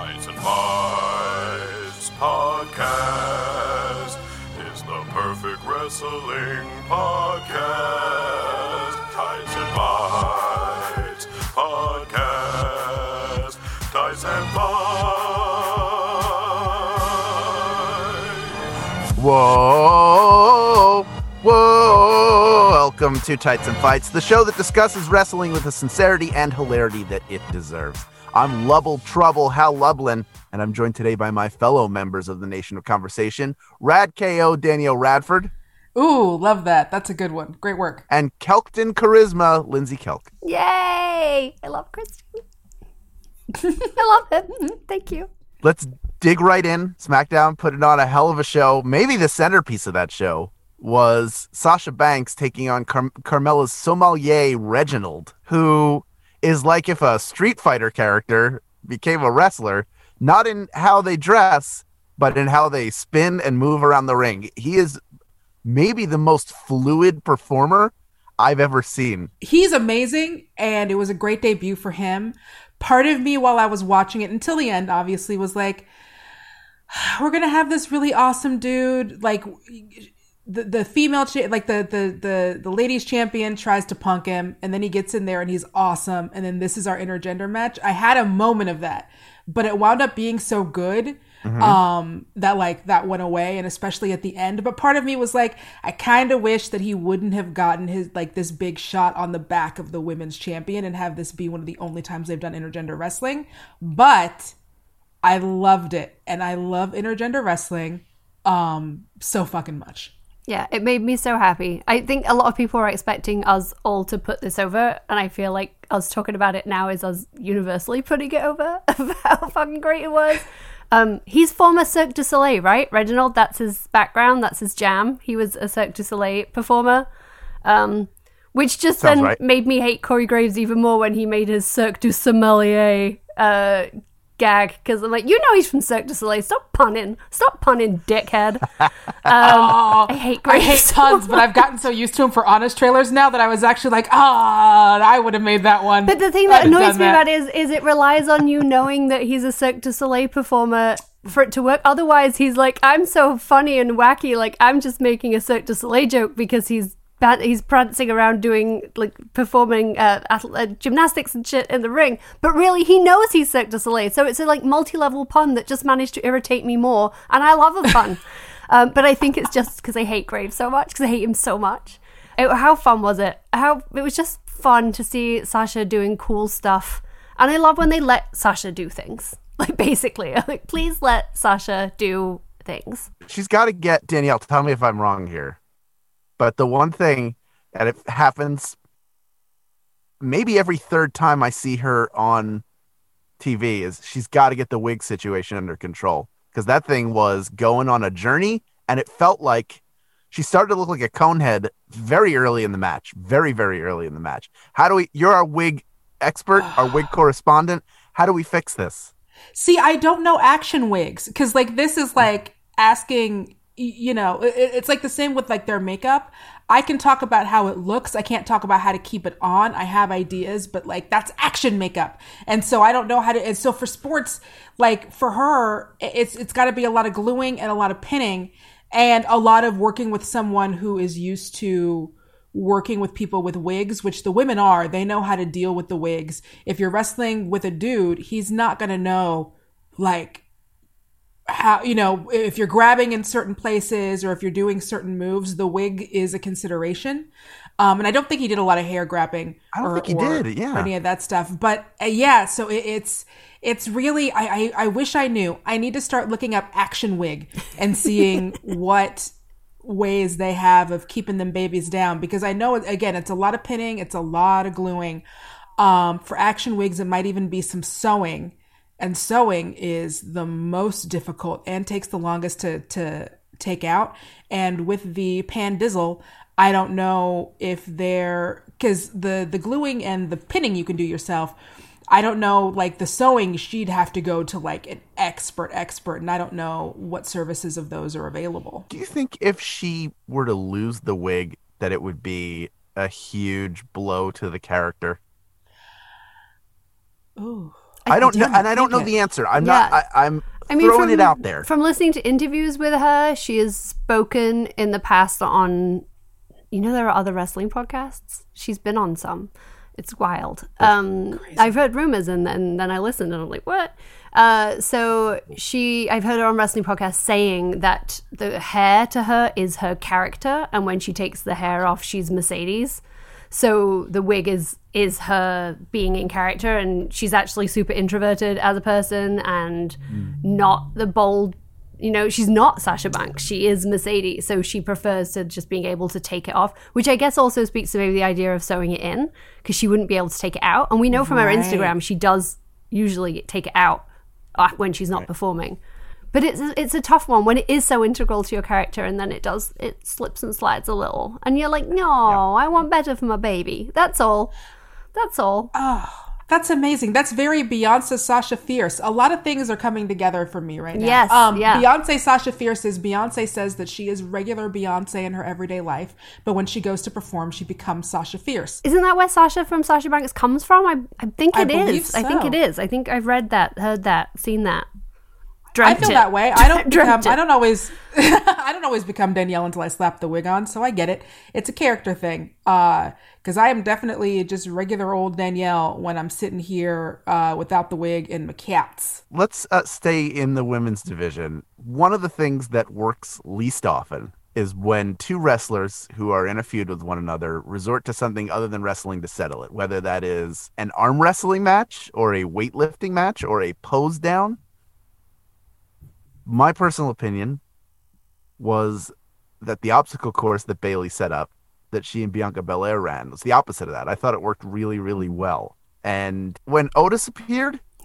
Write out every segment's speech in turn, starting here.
Tights and Fights podcast is the perfect wrestling podcast. Tights and Fights podcast. Tights and Fights. Whoa, whoa! Welcome to Tights and Fights, the show that discusses wrestling with the sincerity and hilarity that it deserves. I'm Lubble Trouble Hal Lublin, and I'm joined today by my fellow members of the Nation of Conversation, Rad KO Danielle Radford, Ooh, love that. That's a good one. Great work. and Kelkton Charisma, Lindsay Kelk. Yay! I love Christian. I love him. Thank you. Let's dig right in. SmackDown put it on a hell of a show. Maybe the centerpiece of that show was Sasha Banks taking on Car- Carmella's sommelier Reginald, who is like if a Street Fighter character became a wrestler, not in how they dress, but in how they spin and move around the ring. He is maybe the most fluid performer I've ever seen. He's amazing, and it was a great debut for him. Part of me, while I was watching it until the end, obviously, was like, we're gonna have this really awesome dude. Like the the female, cha- like the the the the ladies champion tries to punk him, and then he gets in there and he's awesome. And then this is our intergender match. I had a moment of that, but it wound up being so good um that like that went away and especially at the end but part of me was like i kind of wish that he wouldn't have gotten his like this big shot on the back of the women's champion and have this be one of the only times they've done intergender wrestling but i loved it and i love intergender wrestling um so fucking much Yeah, it made me so happy. I think a lot of people are expecting us all to put this over, and I feel like us talking about it now is us universally putting it over of how fucking great it was. Um, he's former Cirque du Soleil, right? Reginald, that's his background, that's his jam. He was a Cirque du Soleil performer. Um, which just Sounds then right. made me hate Corey Graves even more when he made his Cirque du Sommelier uh, gag because I'm like, you know, he's from Cirque du Soleil. Stop punning, stop punning, dickhead. Um, I hate i Graves. hate tons but i've gotten so used to him for honest trailers now that i was actually like ah i would have made that one But the thing that annoys me that. about it is, is it relies on you knowing that he's a Cirque du Soleil performer for it to work. Otherwise, he's like, I'm so funny and wacky. Like, I'm just making a Cirque du Soleil joke because he's he's prancing around doing like performing uh, uh, gymnastics and shit in the ring. But really, he knows he's Cirque du Soleil. So it's a like multi-level pun that just managed to irritate me more. And I love a pun. um, but I think it's just because I hate Graves so much because I hate him so much. It, how fun was it? How it was just fun to see Sasha doing cool stuff, and I love when they let Sasha do things. Like basically, like please let Sasha do things. she's got to get Danielle. Tell me if I'm wrong here, but the one thing, that it happens maybe every third time I see her on TV is she's got to get the wig situation under control because that thing was going on a journey, and it felt like she started to look like a conehead very early in the match, very very early in the match. How do we? You're our wig expert, our wig correspondent. How do we fix this? See, I don't know action wigs because like this is like asking, you know, it, it's like the same with like their makeup. I can talk about how it looks. I can't talk about how to keep it on. I have ideas, but like that's action makeup. And so I don't know how to, and so for sports, like for her, it's, it's got to be a lot of gluing and a lot of pinning and a lot of working with someone who is used to, working with people with wigs, which the women are, they know how to deal with the wigs. If you're wrestling with a dude, he's not going to know like how, you know, if you're grabbing in certain places or if you're doing certain moves, the wig is a consideration. Um, and I don't think he did a lot of hair grabbing. I don't or- think he or did, yeah. Any of that stuff. But uh, yeah, so it, it's, it's really, I, I, I wish I knew. I need to start looking up action wig and seeing what ways they have of keeping them babies down because I know again it's a lot of pinning, it's a lot of gluing. Um, for action wigs, it might even be some sewing, and sewing is the most difficult and takes the longest to to take out. And with the pandizzle, I don't know if they're because the the gluing and the pinning you can do yourself. I don't know, like the sewing, she'd have to go to like an expert, expert, and I don't know what services of those are available. Do you think if she were to lose the wig, that it would be a huge blow to the character? Ooh. I, don't know, and I don't know it. the answer. I'm not. Yeah. I, I'm I mean, throwing from, it out there. From listening to interviews with her, she has spoken in the past on, you know, there are other wrestling podcasts. She's been on some. It's wild. Um, I've heard rumors and then, then I listened and I'm like, what? Uh, so she, I've heard her on wrestling podcasts saying that the hair to her is her character, and when she takes the hair off, she's Mercedes. So the wig is is her being in character, and she's actually super introverted as a person, and not the bold. You know, she's not Sasha Banks. She is Mercedes, so she prefers to just being able to take it off, which I guess also speaks to maybe the idea of sewing it in because she wouldn't be able to take it out. And we know from her Instagram she does usually take it out uh, when she's not performing. But it's it's a tough one when it is so integral to your character, and then it does it slips and slides a little, and you're like, no, I want better for my baby. That's all. That's all. Oh. That's amazing. That's very Beyonce Sasha Fierce. A lot of things are coming together for me right now. Yes, Um, yeah. Beyonce Sasha Fierce is Beyonce says that she is regular Beyonce in her everyday life, but when she goes to perform, she becomes Sasha Fierce. Isn't that where Sasha from Sasha Banks comes from? I I think I it believe is. I think it is. I think I've read that, heard that, seen that. I feel it. that way. I don't become. I don't always. I don't always become Danielle until I slap the wig on. So I get it. It's a character thing. Uh Because I am definitely just regular old Danielle when I'm sitting here uh, without the wig and my cats. Let's uh, stay in the women's division. One of the things that works least often is when two wrestlers who are in a feud with one another resort to something other than wrestling to settle it, whether that is an arm wrestling match or a weightlifting match or a pose down. My personal opinion was that the obstacle course that Bayley set up, that she and Bianca Belair ran, was the opposite of that. I thought it worked really, really well. And when Otis appeared,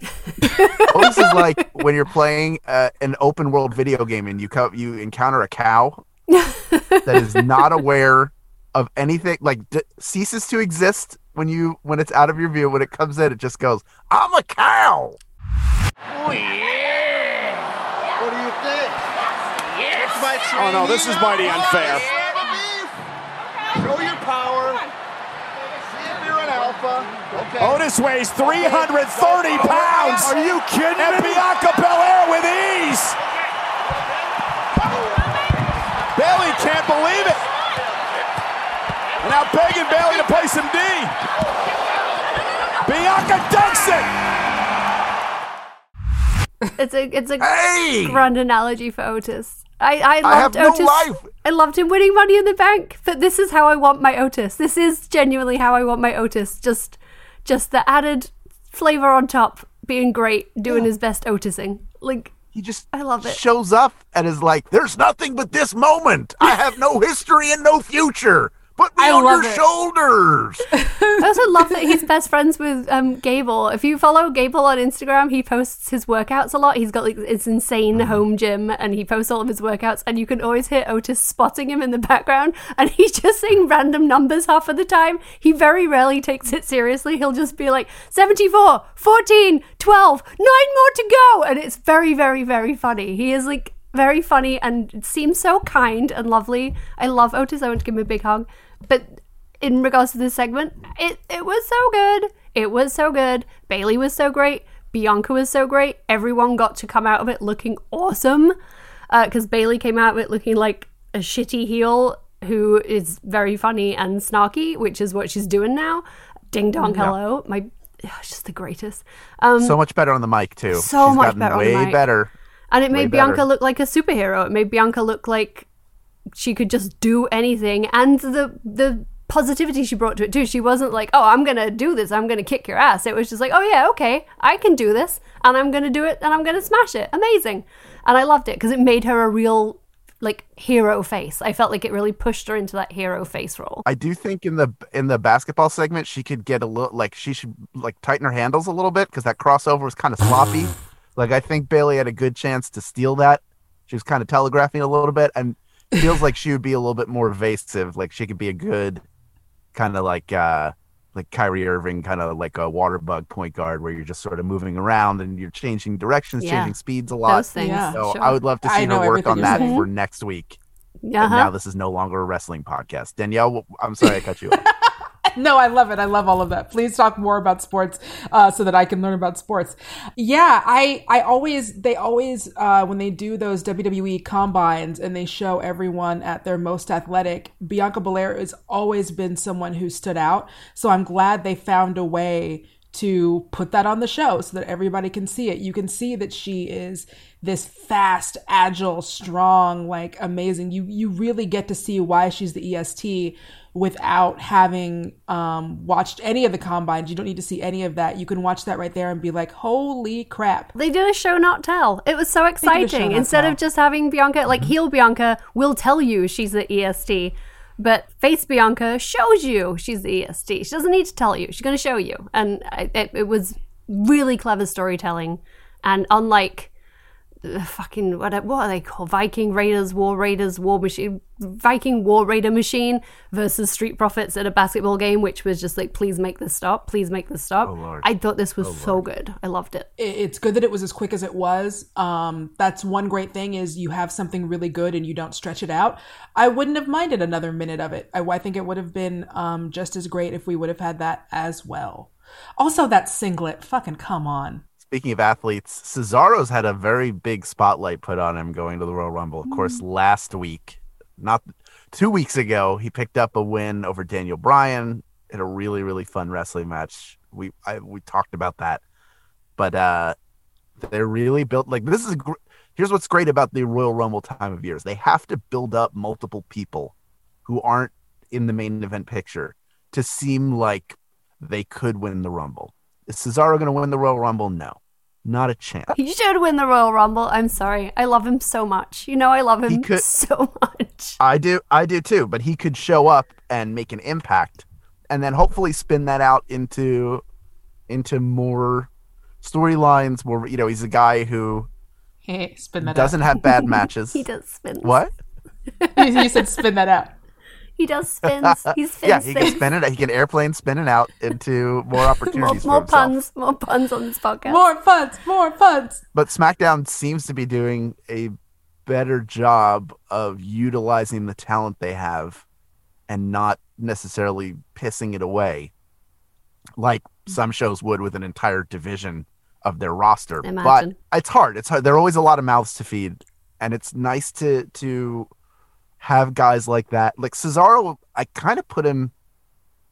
Otis is like when you're playing uh, an open world video game and you co- you encounter a cow that is not aware of anything, like d- ceases to exist when you when it's out of your view. When it comes in, it just goes, "I'm a cow." What do you think? Oh no, this is mighty unfair. Show your power. See if you're an alpha. Okay. Otis weighs 330 pounds. Are you kidding And me? Bianca Belair with ease. Bayley can't believe it. And now begging Bayley to play some D. Bianca dunks it. It's a it's a Hey, grand analogy for Otis. I I I loved no Otis. life. I loved him winning Money in the Bank, but this is how I want my Otis. This is genuinely how I want my Otis. Just just the added flavor on top, being great, doing his best Otising. Like he just I love it. shows up and is like, "There's nothing but this moment. I have no history and no future. Put me I on your it. shoulders." I also love that he's best friends with um, Gable. If you follow Gable on Instagram, he posts his workouts a lot. He's got like this insane home gym, and he posts all of his workouts. And you can always hear Otis spotting him in the background, and he's just saying random numbers half of the time. He very rarely takes it seriously. He'll just be like 74, 14, 12, nine more to go, and it's very, very, very funny. He is like very funny and seems so kind and lovely. I love Otis. I want to give him a big hug. But in regards to this segment, it it was so good. It was so good. Bayley was so great. Bianca was so great. Everyone got to come out of it looking awesome. Because Bayley came out of it looking like a shitty heel who is very funny and snarky, which is what she's doing now. Ding dong, hello. My, oh, she's the greatest. Um, so much better on the mic too. So She's much better on the way mic. better. and it made Bianca better. look like a superhero. It made Bianca look like she could just do anything, and the the positivity she brought to it too. She wasn't like, "Oh, I'm gonna do this. I'm gonna kick your ass." It was just like, "Oh yeah, okay, I can do this, and I'm gonna do it, and I'm gonna smash it. Amazing!" And I loved it because it made her a real like hero face. I felt like it really pushed her into that hero face role. I do think in the in the basketball segment she could get a little like she should like tighten her handles a little bit because that crossover was kind of sloppy. like I think Bayley had a good chance to steal that. She was kind of telegraphing a little bit and feels like she would be a little bit more evasive. Like she could be a good kind of like uh like Kyrie Irving, kind of like a water bug point guard where you're just sort of moving around and you're changing directions, Yeah. changing speeds a lot. Those things. Yeah. So sure. I would love to see know her work on that saying. for next week. And Uh-huh. now this is no longer a wrestling podcast. Danielle, I'm sorry I cut you off. no, I love it. I love all of that. Please talk more about sports uh, so that I can learn about sports. Yeah, I I always they always uh, when they do those WWE combines and they show everyone at their most athletic, Bianca Belair has always been someone who stood out. So I'm glad they found a way to put that on the show so that everybody can see it. You can see that she is this fast, agile, strong, like amazing. You you really get to see why she's the EST without having um, watched any of the combines. You don't need to see any of that. You can watch that right there and be like, "Holy crap!" They did a show not tell. It was so did a show exciting. Instead tell. of just having Bianca, like heel Bianca, will tell you she's the EST, but face Bianca shows you she's the EST. She doesn't need to tell you. She's going to show you, and it, it was really clever storytelling. And unlike uh, fucking what, what are they called? Viking Raiders, War Raiders, War Machine, Viking War Raider Machine versus Street Profits at a basketball game, which was just like, please make this stop, please make this stop. Lord. I thought this was so good. I loved it. it- it's good that it was as quick as it was. Um, that's one great thing is you have something really good and you don't stretch it out. I wouldn't have minded another minute of it. I, I think it would have been um, just as great if we would have had that as well. Also, that singlet, fucking come on. Speaking of athletes, Cesaro's had a very big spotlight put on him going to the Royal Rumble. Of course, last week, not two weeks ago, he picked up a win over Daniel Bryan in a really, really fun wrestling match. We I, we talked about that, but uh, they're really built like this is. Gr- here's what's great about the Royal Rumble time of years: they have to build up multiple people who aren't in the main event picture to seem like they could win the Rumble. Is Cesaro going to win the Royal Rumble? No, not a chance. He should win the Royal Rumble. I'm sorry. I love him so much. You know, I love him could- so much. I do, I do too. But he could show up and make an impact, and then hopefully spin that out into into more storylines. where you know, he's a guy who Hey, spin that doesn't have bad matches. He does spin. What? out. you said spin that out. He does spins. He spins Yeah, he can spin it. He can airplane spin it out into more More, opportunities for more himself. puns. More puns on this podcast. More puns, more puns. but SmackDown seems to be doing a better job of utilizing the talent they have and not necessarily pissing it away like some shows would with an entire division of their roster. Imagine. But it's hard. It's hard. There are always a lot of mouths to feed, and it's nice to to have guys like that. Like Cesaro, I kind of put him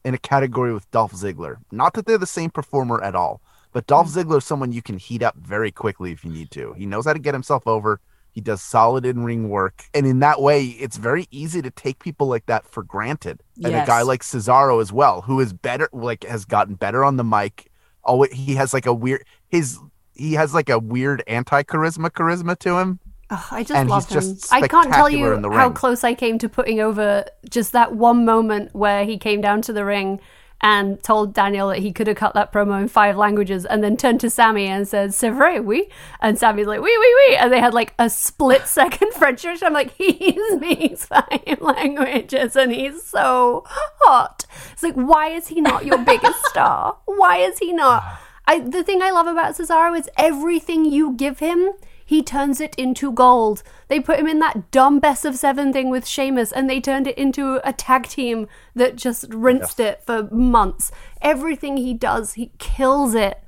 in a category with Dolph Ziggler. Not that they're the same performer at all, but Dolph mm. Ziggler is someone you can heat up very quickly if you need to. He knows how to get himself over. He does solid in ring work. And in that way, it's very easy to take people like that for granted. And a guy like Cesaro as well, who is better, like has gotten better on the mic. Oh, he has like a weird, his, he has like a weird anti charisma charisma to him. Ugh, I just And love him. I can't tell you how close I came to putting over just that one moment where he came down to the ring and told Daniel that he could have cut that promo in five languages and then turned to Sami and said, C'est vrai, oui? And Sami's like, oui, oui, oui. And they had like a split second French. I'm like, he speaks five languages and he's so hot. It's like, why is he not your biggest star? Why is he not? I, the thing I love about Cesaro is everything you give him, he turns it into gold. They put him in that dumb best of seven thing with Sheamus, and they turned it into a tag team that just rinsed it for months. Everything he does, he kills it.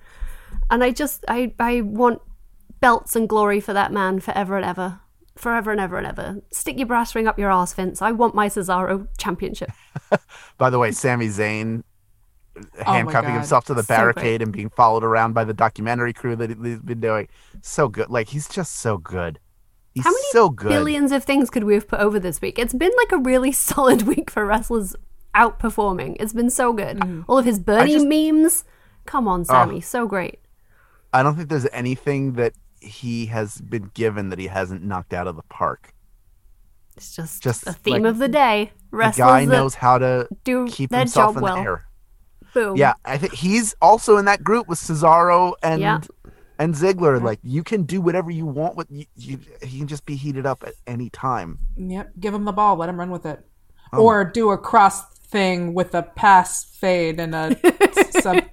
And I just, I, I want belts and glory for that man forever and ever. Forever and ever and ever. Stick your brass ring up your ass, Vince. I want my Cesaro championship. By the way, Sami Zayn Oh handcuffing God. himself to the So barricade and being followed around by the documentary crew that he's been doing. So good. Like he's just so good. He's How many so good. billions of things could we have put over this week? It's been like a really solid week for wrestlers outperforming. It's been so good. Mm. All of his Bernie just- memes. Come on, Sami. so great. I don't think there's anything that he has been given that he hasn't knocked out of the park. It's just, Just a theme like of the day. The guy knows how to do keep their himself job in well. the air. Boom. Yeah, I think he's also in that group with Cesaro and Yeah. and Ziggler. Like you can do whatever you want with you, you. He can just be heated up at any time. Yep, give him the ball, let him run with it, Oh. or do a cross thing with a pass fade and a sub.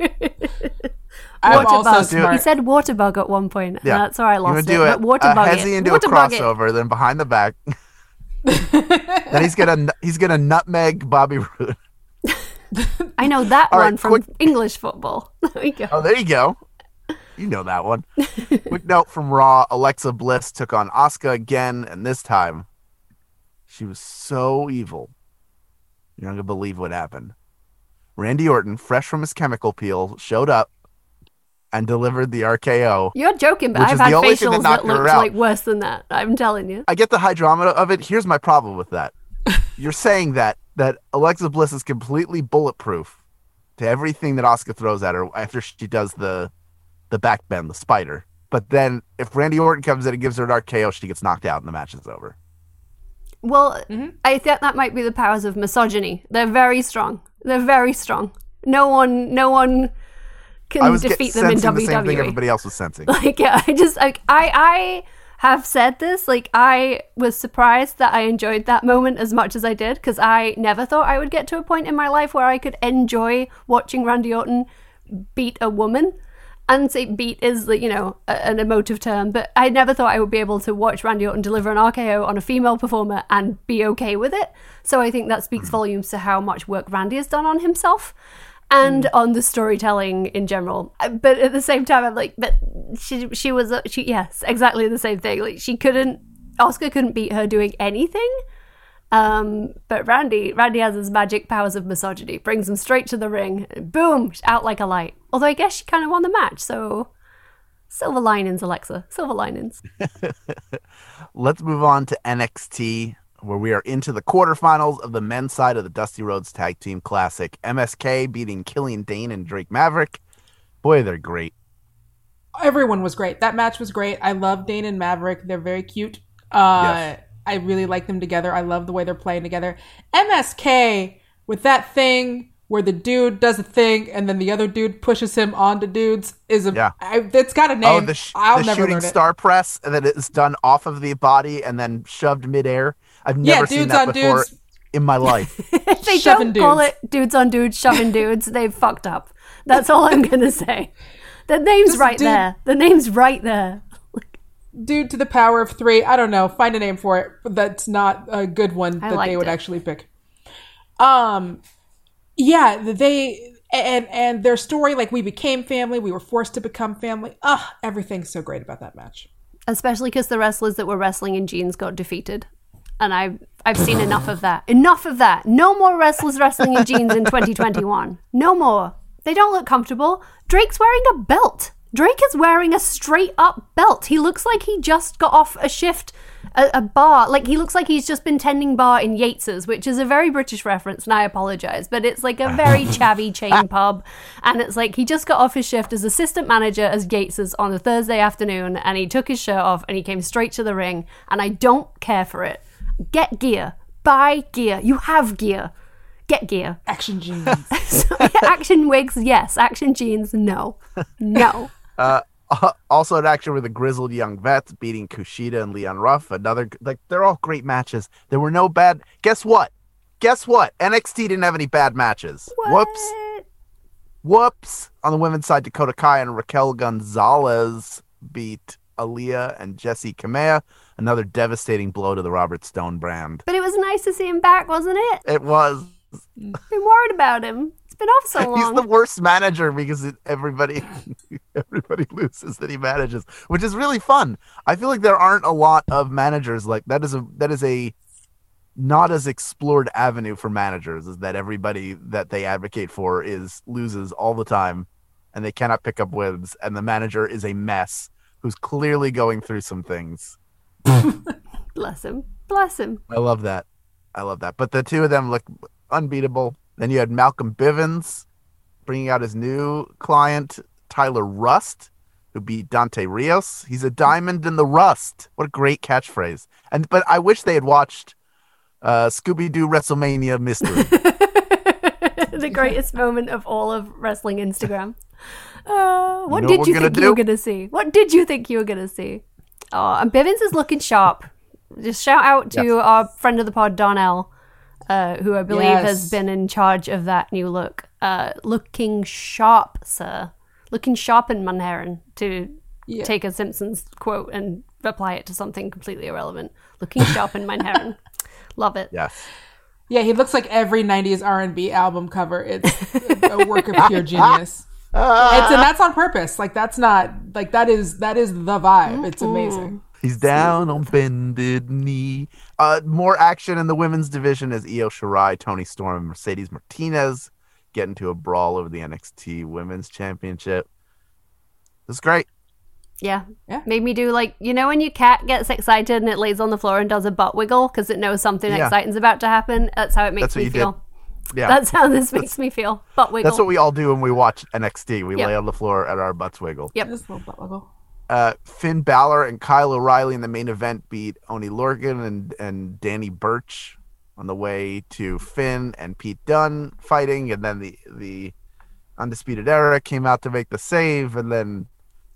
I'm Water also bug. smart. He said water bug at one point. Yeah, that's where I lost would it. do But water a bug hezzy it. into Water a bug it. crossover, then behind the back. then he's gonna he's gonna nutmeg Bobby Roode. I know that All right, one from quick- English football. There we go. Oh, there you go. You know that one. Quick note from Raw Alexa Bliss took on Asuka again, and this time she was so evil. You're not going to believe what happened. Randy Orton, fresh from his chemical peel, showed up and delivered the RKO. You're joking, but I've had the only thing that facials that, her looked like worse than that. I'm telling you. I get the drama of it. Here's my problem with that. You're saying that that Alexa Bliss is completely bulletproof to everything that Asuka throws at her after she does the the back bend, the spider. But then if Randy Orton comes in and gives her an RKO, she gets knocked out and the match is over. Well, mm-hmm. I think that might be the powers of misogyny. They're very strong. They're very strong. No one, no one can I get, defeat them in sensing the same thing WWE. everybody else was sensing. like yeah i just like i i have said this like i was surprised that i enjoyed that moment as much as i did because i never thought i would get to a point in my life where i could enjoy watching randy orton beat a woman. And say beat is you know an emotive term but i never thought i would be able to watch randy orton deliver an rko on a female performer and be okay with it. So i think that speaks hmm. volumes to how much work randy has done on himself and on the storytelling in general. Uh, But at the same time, I'm like, but she she was uh, she yes exactly the same thing. Like she couldn't Asuka couldn't beat her doing anything. Um, but Randy Randy has his magic powers of misogyny, brings him straight to the ring, boom, out like a light. Although I guess she kind of won the match, so silver linings, Alexa, silver linings. Let's move on to NXT, where we are into the quarterfinals of the men's side of the Dusty Rhodes Tag Team Classic. MSK beating Killian Dain and Drake Maverick. Boy, they're great. Everyone was great. That match was great. I love Dane and Maverick. They're very cute. Uh, Yes. I really like them together. I love the way they're playing together. MSK with that thing where the dude does a thing and then the other dude pushes him onto dudes is a. Yeah. I, it's got a Oh, name. the, sh- I'll the never shooting learn it. star press that is done off of the body and then shoved midair. I've Yeah, never seen dudes that on before dudes. in my life. They Shoving don't call dudes. it dudes on dudes shoving dudes, they've fucked up. That's all I'm gonna say. The name's Just right dude- there. The name's right there. Dude to the power of three. I don't know. Find a name for it. That's not a good one I that they would it. actually pick. Um, yeah, they and and their story. Like we became family. We were forced to become family. Ah, everything's so great about that match. especially because the wrestlers that were wrestling in jeans got defeated. And I, I've seen enough of that. Enough of that. No more wrestlers wrestling in jeans in 2021. No more. They don't look comfortable. Drake's wearing a belt. Drake is wearing a straight up belt. He looks like he just got off a shift, a, a bar. Like he looks like he's just been tending bar in Yates's, which is a very British reference, and I apologize, but it's like a very chavvy chain pub. And it's like he just got off his shift as assistant manager as Yates's on a Thursday afternoon, and he took his shirt off and he came straight to the ring. And I don't care for it. Get gear. Buy gear. You have gear. Get gear. Action jeans. So, action wigs, yes. Action jeans, no. No. Uh, uh, also in action were the grizzled young vets beating Kushida and Leon Ruff. Another like they're all great matches. There were no bad. Guess what? Guess what? NXT didn't have any bad matches. Whoops. Whoops. On the women's side, Dakota Kai and Raquel Gonzalez beat Aliyah and Jessi Kamea. Another devastating blow to the Robert Stone brand. But it was nice to see him back, wasn't it? It was. Mm. Been worried about him. It's been off so long. He's the worst manager because it, everybody everybody loses that he manages, which is really fun. I feel like there aren't a lot of managers like that is a that is a not as explored avenue for managers is that everybody that they advocate for is loses all the time and they cannot pick up wins and the manager is a mess who's clearly going through some things. Bless him. Bless him. I love that. I love that. But the two of them look unbeatable. Then you had Malcolm Bivens bringing out his new client, Tyler Rust, who beat Dante Rios. He's a diamond in the rust. What a great catchphrase. And but I wish they had watched uh, Scooby Doo WrestleMania Mystery. the greatest moment of all of wrestling Instagram. Uh, what know did what you we're gonna think you were going to see? What did you think you were going to see? Oh, and Bivens is looking sharp. Just shout out to Yes. our friend of the pod, Donnell, uh, who I believe has been in charge of that new look. Uh, looking sharp, sir. Looking sharp in Manharan, to Yeah. take a Simpsons quote and apply it to something completely irrelevant. Looking sharp in Manharan. Love it. yes. Yeah, he looks like every '90s R&B album cover. It's a work of pure genius. It's, and that's on purpose. Like that's not like that is that is the vibe. It's amazing. He's down on bended knee. Uh, more action in the women's division as Io Shirai, Toni Storm, and Mercedes Martinez get into a brawl over the NXT Women's Championship. It's great. Yeah. Yeah. Made me do like, you know, when your cat gets excited and it lays on the floor and does a butt wiggle because it knows something Yeah. exciting's about to happen? That's how it makes That's me feel. did. Feel. Yeah, That's how this makes me feel. Butt wiggle. that's what we all do when we watch NXT. We Yep. lay on the floor at our butts wiggle. Yep. Just a little butt wiggle. uh, Finn Balor and Kyle O'Reilly in the main event beat Oney Lorcan and, and Danny Birch on the way to Finn and Pete Dunne fighting, and then the the Undisputed Era came out to make the save, and then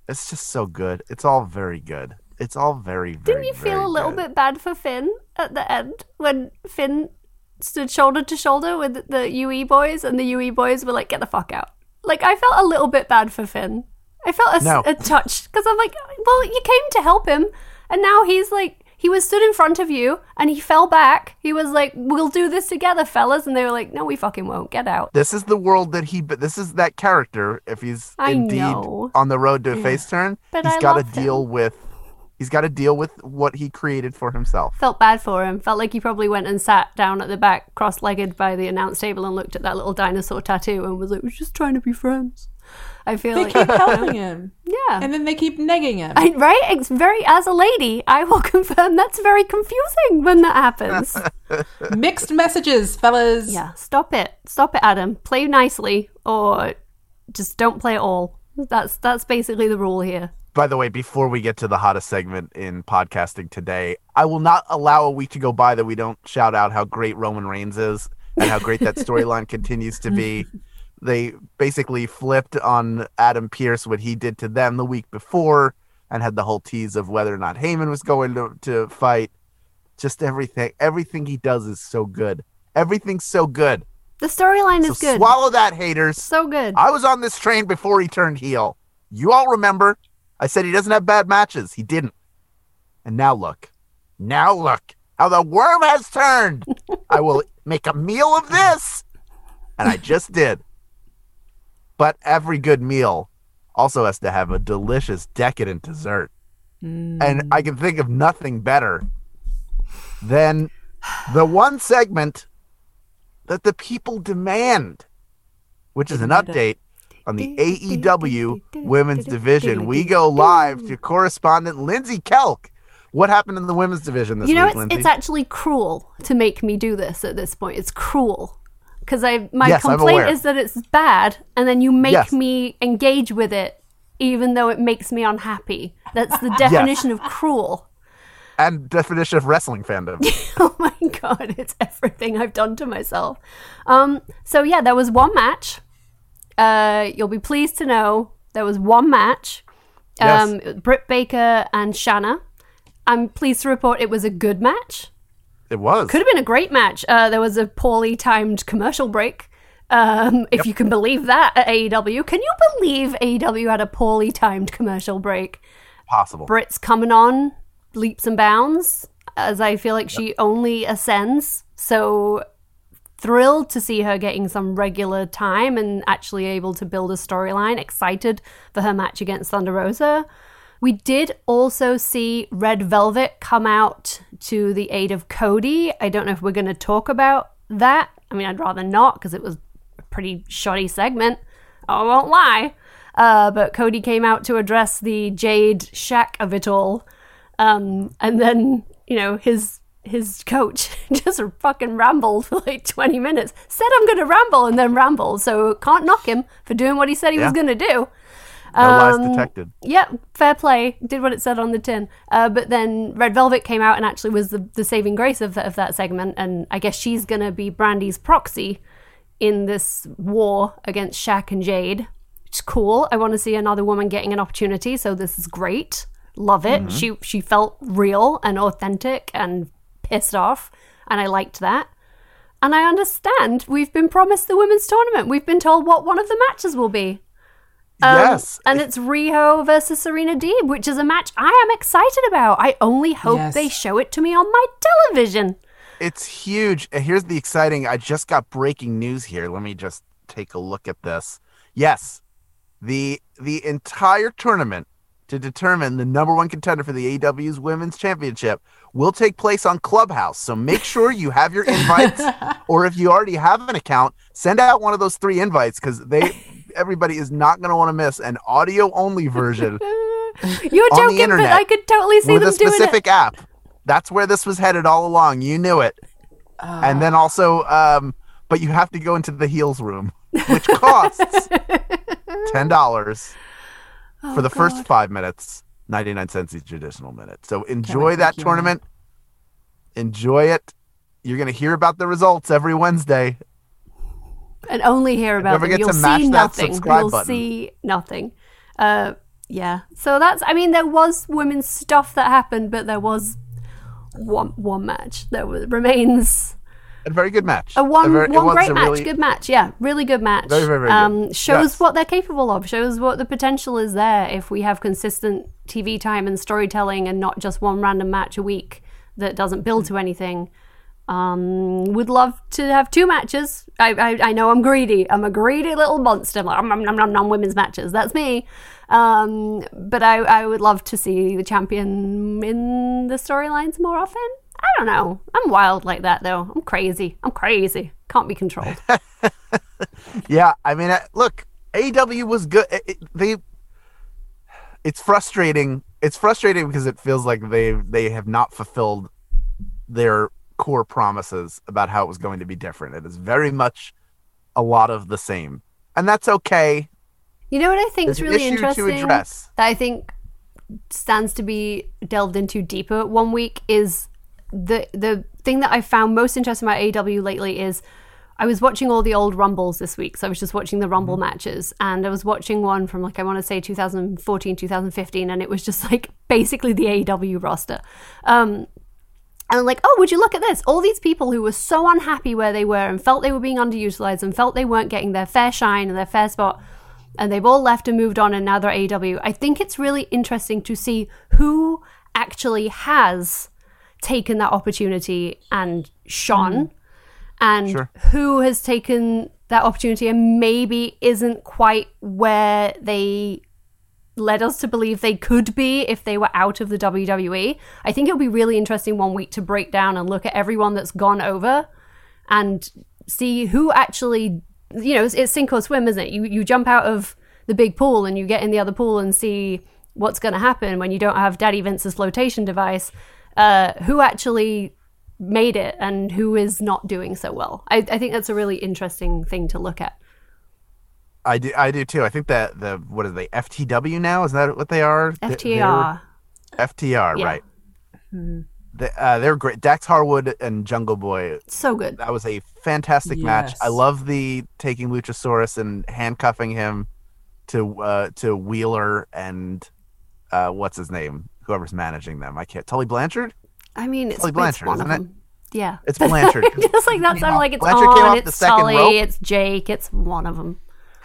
it's just so good. It's all very good. It's all very very. Didn't you feel a little good. bit bad for Finn at the end when Finn stood shoulder to shoulder with the UE boys and the UE boys were like, get the fuck out? Like, I felt a little bit bad for Finn. I felt a, No. a touch because I'm like, well, you came to help him, and now he's like, he was stood in front of you and he fell back. He was like, we'll do this together, fellas. And they were like, no, we fucking won't. Get out. This is the world that he. But this is that character. If he's I indeed know. on the road to a face turn, But he's got to deal with. He's got to deal with what he created for himself. Felt bad for him. Felt like he probably went and sat down at the back, cross legged by the announce table and looked at that little dinosaur tattoo and was like, we're just trying to be friends. I feel They like. keep helping him, yeah. and then they keep negging him. I, right? It's very, as a lady, I will confirm that's very confusing when that happens. Mixed messages, fellas. yeah, stop it. Stop it, Adam. Play nicely or just don't play at all. That's that's basically the rule here. By the way, before we get to the hottest segment in podcasting today, I will not allow a week to go by that we don't shout out how great Roman Reigns is and how great that storyline continues to be. They basically flipped on Adam Pearce what he did to them the week before and had the whole tease of whether or not Heyman was going to, to fight. Just everything. Everything he does is so good. Everything's so good. The storyline So is good. swallow that, haters. so good. I was on this train before he turned heel. You all remember? I said he doesn't have bad matches. He didn't. And now look. Now look how the worm has turned. I will make a meal of this. And I just did. But every good meal also has to have a delicious, decadent dessert. And I can think of nothing better than the one segment that the people demand, which is an update on the AEW women's division. We go live to correspondent Lindsay Kelk. What happened in the women's division this you know, week, it's, Lindsay? it's actually cruel to make me do this at this point. It's cruel because I my Yes, complaint is that it's bad, and then you make Yes. me engage with it, even though it makes me unhappy. That's the definition of cruel. and definition of wrestling fandom. oh my god, it's everything I've done to myself. Um, so yeah, there was one match. Uh, you'll be pleased to know there was one match. Um, Britt Baker and Shanna. I'm pleased to report it was a good match. It was. Could have been a great match. Uh, there was a poorly timed commercial break. Um, if you can believe that at AEW. Can you believe AEW had a poorly timed commercial break? possible. Britt's coming on leaps and bounds as I feel like she only ascends. So thrilled to see her getting some regular time and actually able to build a storyline. Excited for her match against Thunder Rosa. We did also see Red Velvet come out to the aid of Cody. I don't know if we're going to talk about that. I mean, I'd rather not because it was a pretty shoddy segment. I won't lie. Uh, but Cody came out to address the Jade Shaq of it all. Um, and then, you know, his his coach just fucking rambled for like 20 minutes. Said I'm going to ramble and then rambled. So can't knock him for doing what he said he Yeah. was going to do. No lies um, detected. Yeah, fair play. Did what it said on the tin. Uh, but then Red Velvet came out and actually was the, the saving grace of, that of that segment. And I guess she's going to be Brandi's proxy in this war against Shaq and Jade. It's cool. I want to see another woman getting an opportunity. So this is great. Love it. She she felt real and authentic and pissed off, and I liked that. And I understand we've been promised the women's tournament. We've been told what one of the matches will be. Um, yes. And it's Riho versus Serena Deeb, which is a match I am excited about. I only hope Yes. they show it to me on my television. it's huge. And here's the exciting. I just got breaking news here. Let me just take a look at this. Yes, the the entire tournament to determine the number one contender for the AEW's Women's Championship will take place on Clubhouse. So make sure you have your invites, or if you already have an account, send out one of those three invites because they everybody is not going to want to miss an audio only version You're joking, but I could totally see with them a doing it. specific app. That's where this was headed all along. You knew it. and then also, um, but you have to go into the heels room, which costs ten dollars for the first five minutes, ninety nine cents each additional minute. So enjoy that tournament. Enjoy it. You're gonna hear about the results every Wednesday. and only hear about them. You'll to see that nothing. subscribe You'll button. see nothing. Uh, yeah. So that's. I mean, there was women's stuff that happened, but there was one one match that remains A very good match. a one very- one great match. really- Good match. Yeah, really good match. Very, very, very um, good. Shows Yes. what they're capable of. Shows what the potential is there if we have consistent TV time and storytelling, and not just one random match a week that doesn't build to anything. Um, would love to have two matches. I, I, I know I'm greedy. I'm a greedy little monster. I'm like, nom, nom, nom, nom, women's matches. That's me. Um, but I, I would love to see the champion in the storylines more often. I don't know. I'm wild like that though. I'm crazy. I'm crazy. Can't be controlled. Yeah, I mean, look, AEW was good. It, it- they, it's frustrating. It's frustrating because it feels like they they have not fulfilled their core promises about how it was going to be different. It is very much a lot of the same, and that's okay. You know what I think is There's really interesting address. that I think stands to be delved into deeper one week is the the thing that I found most interesting about AEW lately is I was watching all the old Rumbles this week. So I was just watching the Rumble matches and I was watching one from like I want to say 2014, 2015 and it was just like basically the AEW roster. Um and I'm like, oh, would you look at this? All these people who were so unhappy where they were and felt they were being underutilized and felt they weren't getting their fair shine and their fair spot, and they've all left and moved on and now they're AEW. I think it's really interesting to see who actually has taken that opportunity and shone mm. and Sure. who has taken that opportunity and maybe isn't quite where they led us to believe they could be if they were out of the WWE. I think it'll be really interesting one week to break down and look at everyone that's gone over and see who actually you know it's, it's sink or swim isn't it you you jump out of the big pool and you get in the other pool and see what's going to happen when you don't have daddy vince's flotation device uh, who actually made it and who is not doing so well I, I think that's a really interesting thing to look at I do. I do too. I think that the what are they? FTW now? Is that what they are? Ftr they're- FTR, Yeah. right? They, uh, they're great. Dax Harwood and Jungle Boy so good that was a fantastic match. I love the taking Luchasaurus and handcuffing him to uh, to Wheeler and uh, what's his name, whoever's managing them. I can't. Tully Blanchard. i mean it's, Tully it's Blanchard, one isn't it? them yeah It's Blanchard. just like that sounds like it's Blanchard on off the it's second rope. it's jake it's one of them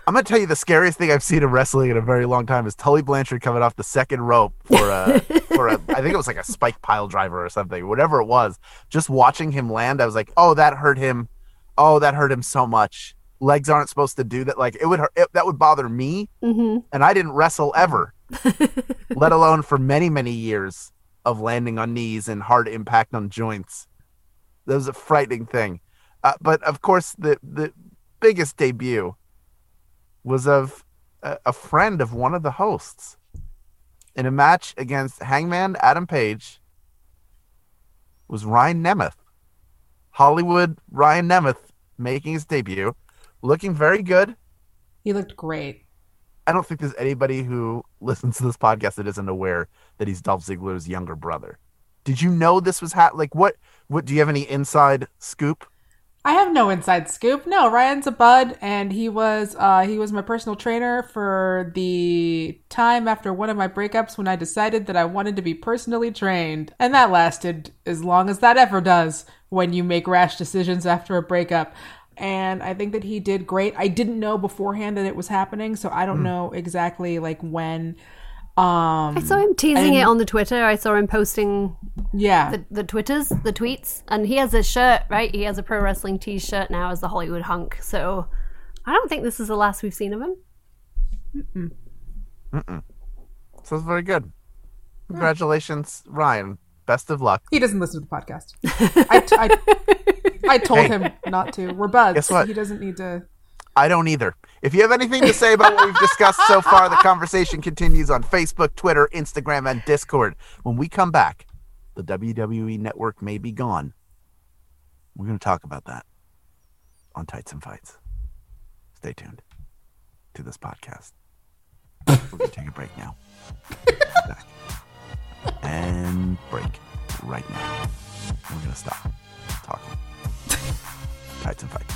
I'm gonna tell you the scariest thing I've seen in wrestling in a very long time is Tully Blanchard coming off the second rope for a for a I think it was like a spike pile driver or something, whatever it was. Just watching him land, I was like, oh, that hurt him. Oh, that hurt him so much. Legs aren't supposed to do that. Like it would hurt, it, that would bother me, hmm and I didn't wrestle ever, let alone for many many years of landing on knees and hard impact on joints. That was a frightening thing. Uh, but of course, the the biggest debut was of a, a friend of one of the hosts in a match against Hangman Adam Page. Was Ryan Nemeth, Hollywood Ryan Nemeth, making his debut, looking very good. He looked great. I don't think there's anybody who listens to this podcast that isn't aware that he's Dolph Ziggler's younger brother. Did you know this was ha- like what? What do you have any inside scoop? I have no inside scoop. No, Ryan's a bud, and he was uh, he was my personal trainer for the time after one of my breakups when I decided that I wanted to be personally trained, and that lasted as long as that ever does when you make rash decisions after a breakup. And I think that he did great. I didn't know beforehand that it was happening, so I don't know exactly like when. Um, I saw him teasing and- it on the Twitter. I saw him posting Yeah. the, the twitters, the tweets, and he has a shirt, right? He has a pro wrestling T-shirt now as the Hollywood hunk. So I don't think this is the last we've seen of him. Mm. Mm. So it's very good. Congratulations, Ryan. Best of luck. He doesn't listen to the podcast. I, I, I told Hey. him not to. We're buds. Guess what? He doesn't need to. I don't either. If you have anything to say about what we've discussed so far, the conversation continues on Facebook, Twitter, Instagram, and Discord. When we come back, the WWE network may be gone. We're going to talk about that on Tights and Fights. Stay tuned to this podcast. We're going to take a break now. And break right now. We're going to stop talking. Tights and Fights.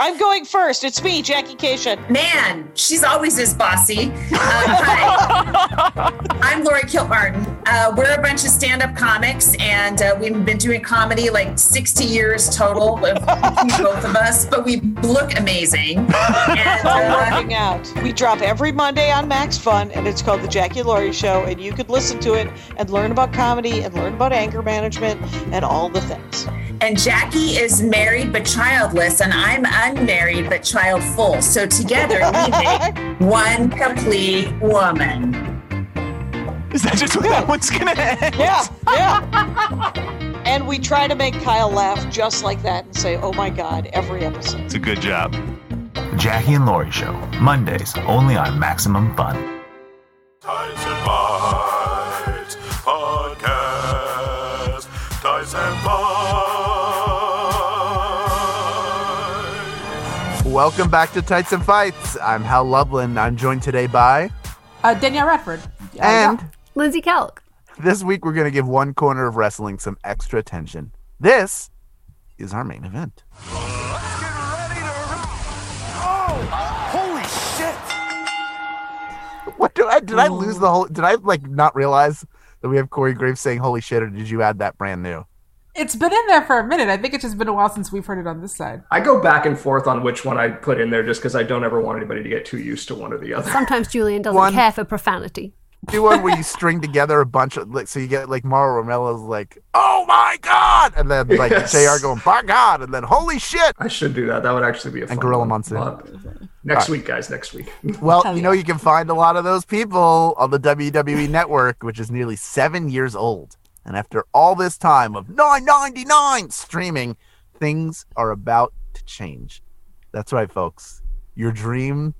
I'm going first. It's me, Jackie Kashian. Man, she's always this bossy. Uh, hi, I'm Laurie Kilmartin. Uh, we're a bunch of stand-up comics, and uh, we've been doing comedy like 60 years total, with both of us. But we look amazing. And uh, working out. We drop every Monday on Max Fun, and it's called The Jackie Laurie Show, and you could listen to it and learn about comedy and learn about anger management and all the things. And Jackie is married but childless, and I'm unmarried but childful. So together we make one complete woman. Is that just what that one's gonna end? Yeah, yeah. and we try to make Kyle laugh just like that and say, oh my God, every episode. It's a good job. Jackie and Laurie Show, Mondays only on Maximum Fun. Welcome back to Tights and Fights. I'm Hal Lublin. I'm joined today by, Uh, Danielle Radford. Uh, and Lindsay Kelk. this week we're going to give one corner of wrestling some extra attention. This is our main event. Holy shit! What do I did I lose the whole? Did I like not realize that we have Corey Graves saying "Holy shit" or did you add that brand new? It's been in there for a minute. I think it's just been a while since we've heard it on this side. I go back and forth on which one I put in there just because I don't ever want anybody to get too used to one or the other. Sometimes Julian doesn't One- care for profanity. Do one where you string together a bunch of like so you get like Mauro Ranallo's like "Oh my god" and then like Yes. Jr. going "By God" and then "Holy shit." I should do that. That would actually be a fun Gorilla one. Monsoon. But Next week, guys. Next week. Well, you know you can find a lot of those people on the WWE network, which is nearly seven years old. And after all this time of nine ninety nine streaming, things are about to change. That's right, folks. Your dream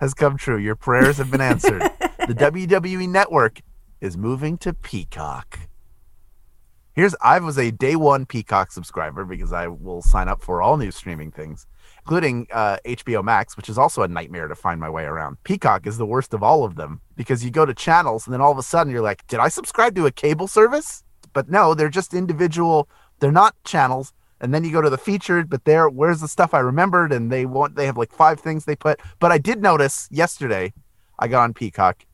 has come true. Your prayers have been answered. the WWE network is moving to Peacock. Here's I was a day one Peacock subscriber because I will sign up for all new streaming things, including uh, HBO Max, which is also a nightmare to find my way around. Peacock is the worst of all of them because you go to channels and then all of a sudden you're like, did I subscribe to a cable service? But no, they're just individual. They're not channels. And then you go to the featured, but there, where's the stuff I remembered? And they want they have like five things they put. But I did notice yesterday, I got on Peacock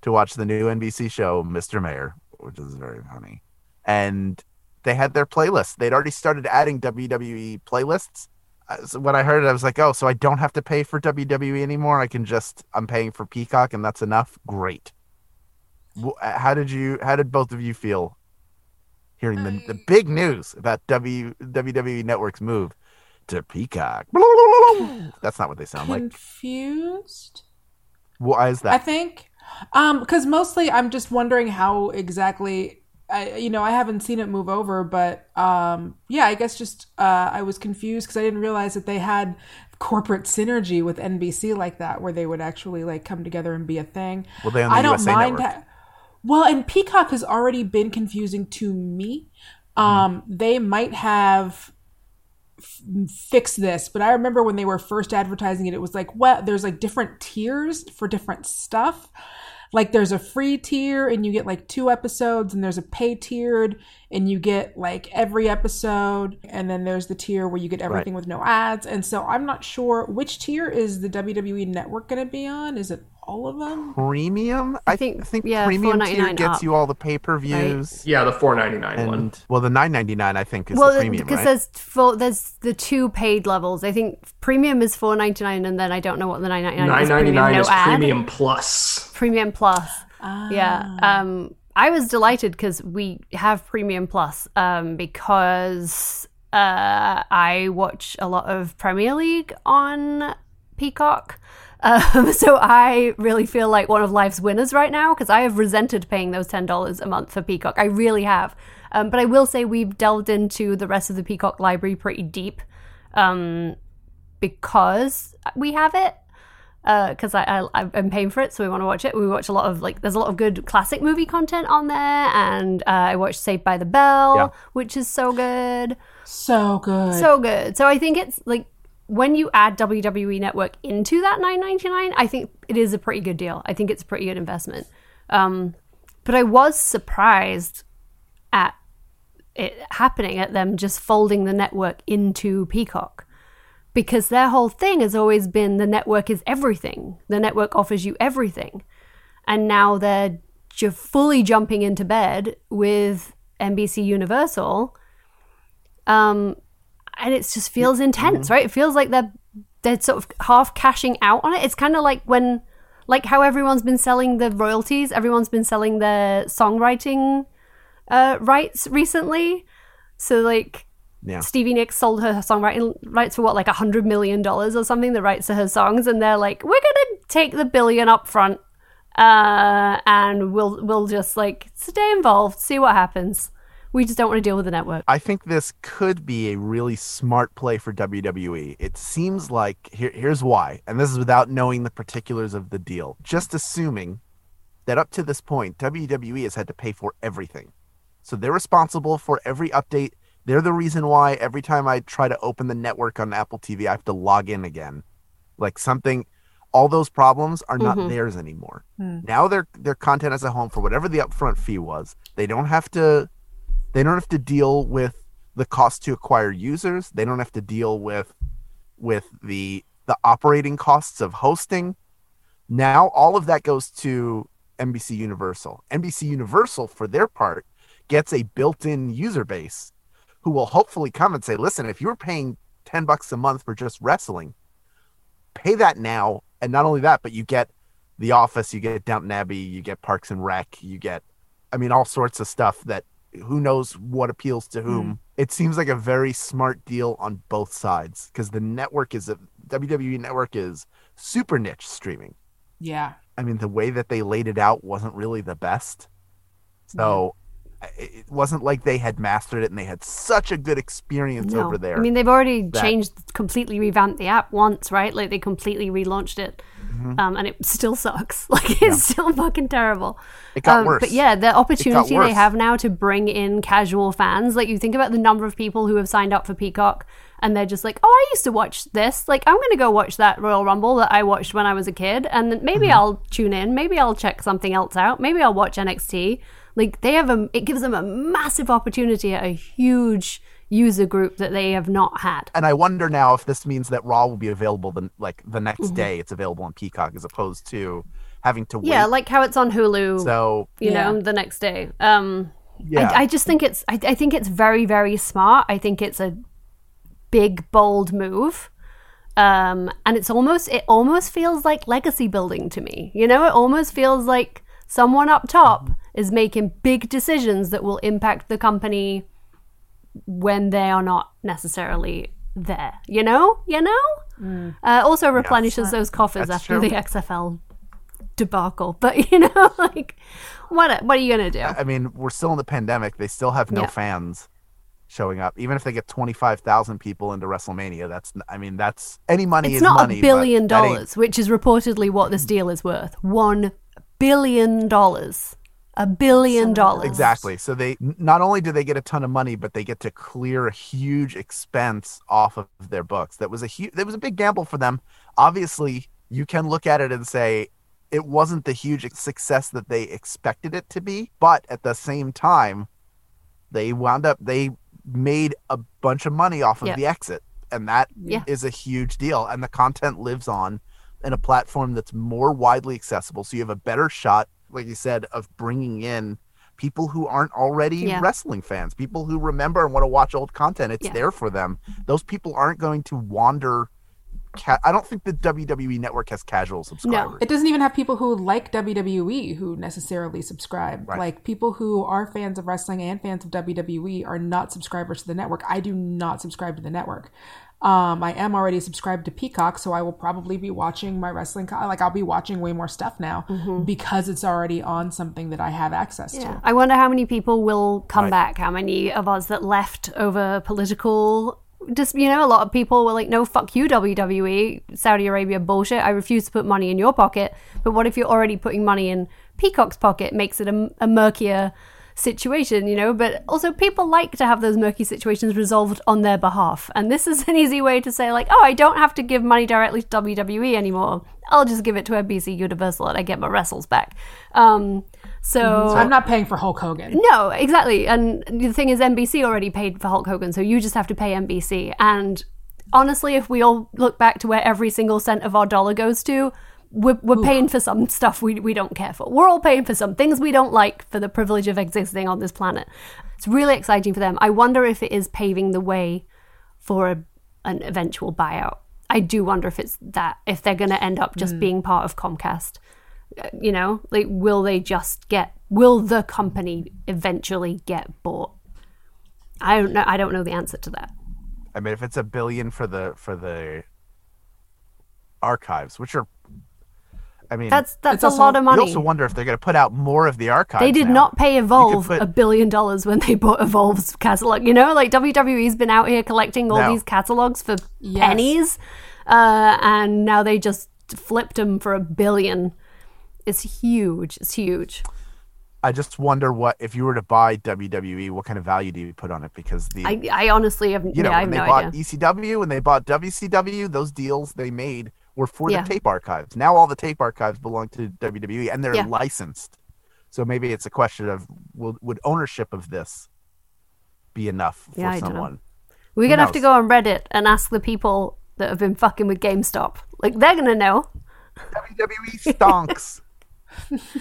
to watch the new NBC show, Mr. Mayor, which is very funny. And they had their playlist. They'd already started adding WWE playlists. Uh, when I heard it, I was like, oh, so I don't have to pay for WWE anymore. I can just, I'm paying for Peacock and that's enough. Great. How did you, how did both of you feel hearing the, the big news about w, WWE Network's move to Peacock? That's not what they sound like. Confused? Why is that? I think um because mostly I'm just wondering how exactly I you know I haven't seen it move over but um yeah I guess just uh I was confused because I didn't realize that they had corporate synergy with NBC like that where they would actually like come together and be a thing. Well, they on the I don't mind Network. ha- well, and Peacock has already been confusing to me. Um, they might have f- fixed this, but I remember when they were first advertising it, it was like, well, there's like different tiers for different stuff. Like there's a free tier and you get like two episodes, and there's a pay tiered and you get like every episode, and then there's the tier where you get everything with no ads. And so I'm not sure which tier is the WWE network going to be on. Is it all of them? Premium? I think, I think yeah, premium tier gets up, you all the pay per views. Yeah, the four ninety nine one. Well, the nine ninety nine I think is well, the premium, because right? there's four, there's the two paid levels. I think premium is four ninety nine, and then I don't know what the nine ninety nine Nine is. ninety Premium, no is premium plus. Premium Plus. Yeah. Um, I was delighted because we have Premium Plus um, because uh, I watch a lot of Premier League on Peacock. Um, so I really feel like one of life's winners right now because I have resented paying those ten dollars a month for Peacock. I really have. Um, but I will say we've delved into the rest of the Peacock library pretty deep um, because we have it. Because I, I I'm paying for it, so we want to watch it. We watch a lot of like there's a lot of good classic movie content on there, and uh, I watched Saved by the Bell, Yeah. which is so good. So good. So good. So I think it's like when you add WWE Network into that 9.99, I think it is a pretty good deal. I think it's a pretty good investment. Um, but I was surprised at it happening at them just folding the network into Peacock because their whole thing has always been the network is everything. The network offers you everything. And now they're ju- fully jumping into bed with NBC Universal um, and it just feels intense, right? It feels like they're they're sort of half cashing out on it. It's kind of like when, like how everyone's been selling the royalties, everyone's been selling their songwriting uh, rights recently. So like Yeah. Stevie Nicks sold her songwriting rights for what, like a hundred million dollars or something, the rights to her songs, and they're like, we're gonna take the billion up front, uh, and we'll we'll just like stay involved, see what happens. We just don't want to deal with the network. I think this could be a really smart play for WWE. It seems like here, here's why, and this is without knowing the particulars of the deal. Just assuming that up to this point, WWE has had to pay for everything. So they're responsible for every update. They're the reason why every time I try to open the network on Apple TV, I have to log in again. Like something, all those problems are not Mhm. theirs anymore. Hmm. Now their their content as a home for whatever the upfront fee was, they don't have to they don't have to deal with the cost to acquire users. They don't have to deal with with the the operating costs of hosting. Now all of that goes to NBC Universal. NBC Universal for their part gets a built-in user base who will hopefully come and say, "Listen, if you're paying 10 bucks a month for just wrestling, pay that now." And not only that, but you get The Office, you get Downton Abbey, you get Parks and Rec, you get I mean all sorts of stuff that who knows what appeals to whom. Hmm. It seems like a very smart deal on both sides because the network is a WWE network is super niche streaming. Yeah. I mean, the way that they laid it out wasn't really the best. So I- it wasn't like they had mastered it and they had such a good experience No. over there. I mean, they've already changed, completely revamped the app once, right? Like they completely relaunched it, Mhm. um, and it still sucks. Like it's still fucking terrible. It got um, worse. But yeah, the opportunity they have now to bring in casual fans. Like you think about the number of people who have signed up for Peacock, and they're just like, "Oh, I used to watch this. Like, I'm gonna go watch that Royal Rumble that I watched when I was a kid, and maybe Mm-hmm. I'll tune in. Maybe I'll check something else out. Maybe I'll watch NXT." Like they have a, it gives them a massive opportunity at a huge user group that they have not had. and I wonder now if this means that Raw will be available the like the next Mhm. day. It's available on Peacock as opposed to having to wait. Yeah, like how it's on Hulu. So- you know, the next day. Um, Yeah. I, I just think it's. I, I think it's very, very smart. I think it's a big, bold move. Um, and it's almost. It almost feels like legacy building to me. You know, it almost feels like someone up top is making big decisions that will impact the company when they are not necessarily there. You know, you know. Uh, also replenishes those coffers after true. the XFL debacle. But you know, like what what are you gonna do? I mean, we're still in the pandemic. They still have no Yeah. fans showing up. Even if they get twenty five thousand people into WrestleMania, that's I mean, that's any money it's is not money. a billion dollars, which is reportedly what this deal is worth. One billion dollars. A billion dollars. Exactly. So they not only do they get a ton of money, but they get to clear a huge expense off of their books. That was a huge. That was a big gamble for them. Obviously, you can look at it and say it wasn't the huge success that they expected it to be, but at the same time, they wound up they made a bunch of money off of Yeah. the exit, and that is Yeah. a huge deal. And the content lives on in a platform that's more widely accessible, so you have a better shot, like you said, of bringing in people who aren't already Yeah. wrestling fans, people who remember and want to watch old content. It's Yeah. there for them. Those people aren't going to wander Ca- I don't think the WWE network has casual subscribers. No, It doesn't even have people who like WWE who necessarily subscribe. Right. Like people who are fans of wrestling and fans of WWE are not subscribers to the network. I do not subscribe to the network. Um, I am already subscribed to Peacock, so I will probably be watching my wrestling. Co- like I'll be watching way more stuff now because it's already on something that I have access Yeah. to. I wonder how many people will come Right. back. How many of us that left over political. Just you know, a lot of people were like, "No, fuck you, WWE, Saudi Arabia bullshit. I refuse to put money in your pocket." But what if you're already putting money in Peacock's pocket? Makes it a, a murkier situation, you know. But also, people like to have those murky situations resolved on their behalf, and this is an easy way to say, like, "Oh, I don't have to give money directly to WWE anymore. I'll just give it to NBC Universal, and I get my wrestles back." Um, so So I'm not paying for Hulk Hogan. no, exactly. And the thing is, NBC already paid for Hulk Hogan, so you just have to pay NBC. And honestly, if we all look back to where every single cent of our dollar goes to, we're, we're paying for some stuff we, we don't care for. We're all paying for some things we don't like for the privilege of existing on this planet. It's really exciting for them. I wonder if it is paving the way for a, an eventual buyout. I do wonder if it's that, if they're going to end up just hmm. being part of Comcast uh, you know like will they just get will the company eventually get bought i don't know i don't know the answer to that I mean, if it's a billion for the for the archives, which are, I mean, that's that's a also- lot of money. You money also wonder if they're going to put out more of the archives. they did now. not pay evolve put- a billion dollars when they bought evolve's catalog you know like wwe's been out here collecting all No. these catalogs for Yes. pennies uh, and now they just flipped them for a billion it's huge it's huge I just wonder what if you were to buy WWE, what kind of value do you put on it? Because the i, I honestly have, you know yeah, I when have they no bought idea ECW and they bought WCW, those deals they made were for Yeah. the tape archives. Now all the tape archives belong to WWE and they're Yeah. licensed. So maybe it's a question of will, would ownership of this be enough for I someone? We're Who gonna have to go on Reddit and ask the people that have been fucking with GameStop. Like they're gonna know. WWE stonks.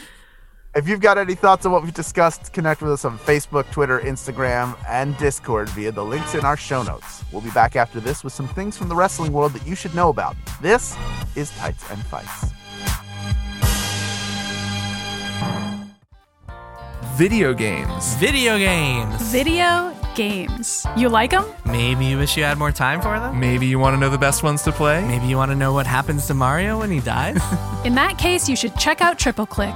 if you've got any thoughts on what we've discussed, connect with us on Facebook, Twitter, Instagram, and Discord via the links in our show notes. We'll be back after this with some things from the wrestling world that you should know about. This is Tights and Fights. Video games. Video games. Video games. You like them? Maybe you wish you had more time for them. Maybe you want to know the best ones to play? Maybe you want to know what happens to Mario when he dies. In that case, you should check out Triple Click.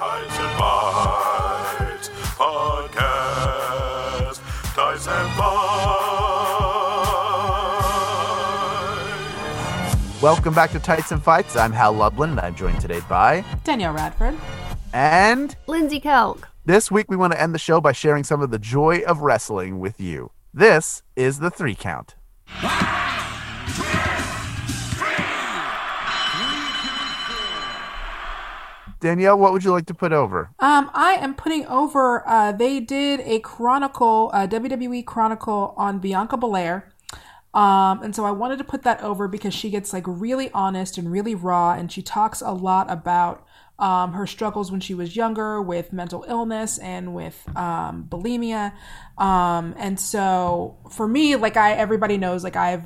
Tights and Bites Podcast. Tights and Bites. Welcome back to Tights and Fights. I'm Hal Lublin, and I'm joined today by Danielle Radford. and Lindsay Kelk. this week we want to end the show by sharing some of the joy of wrestling with you. This is the three count. Danielle, what would you like to put over? Um, I am putting over. Uh, they did a chronicle, uh, WWE chronicle on Bianca Belair, um, and so I wanted to put that over because she gets like really honest and really raw, and she talks a lot about um, her struggles when she was younger with mental illness and with um, bulimia. Um, and so for me, like I, everybody knows, like I've,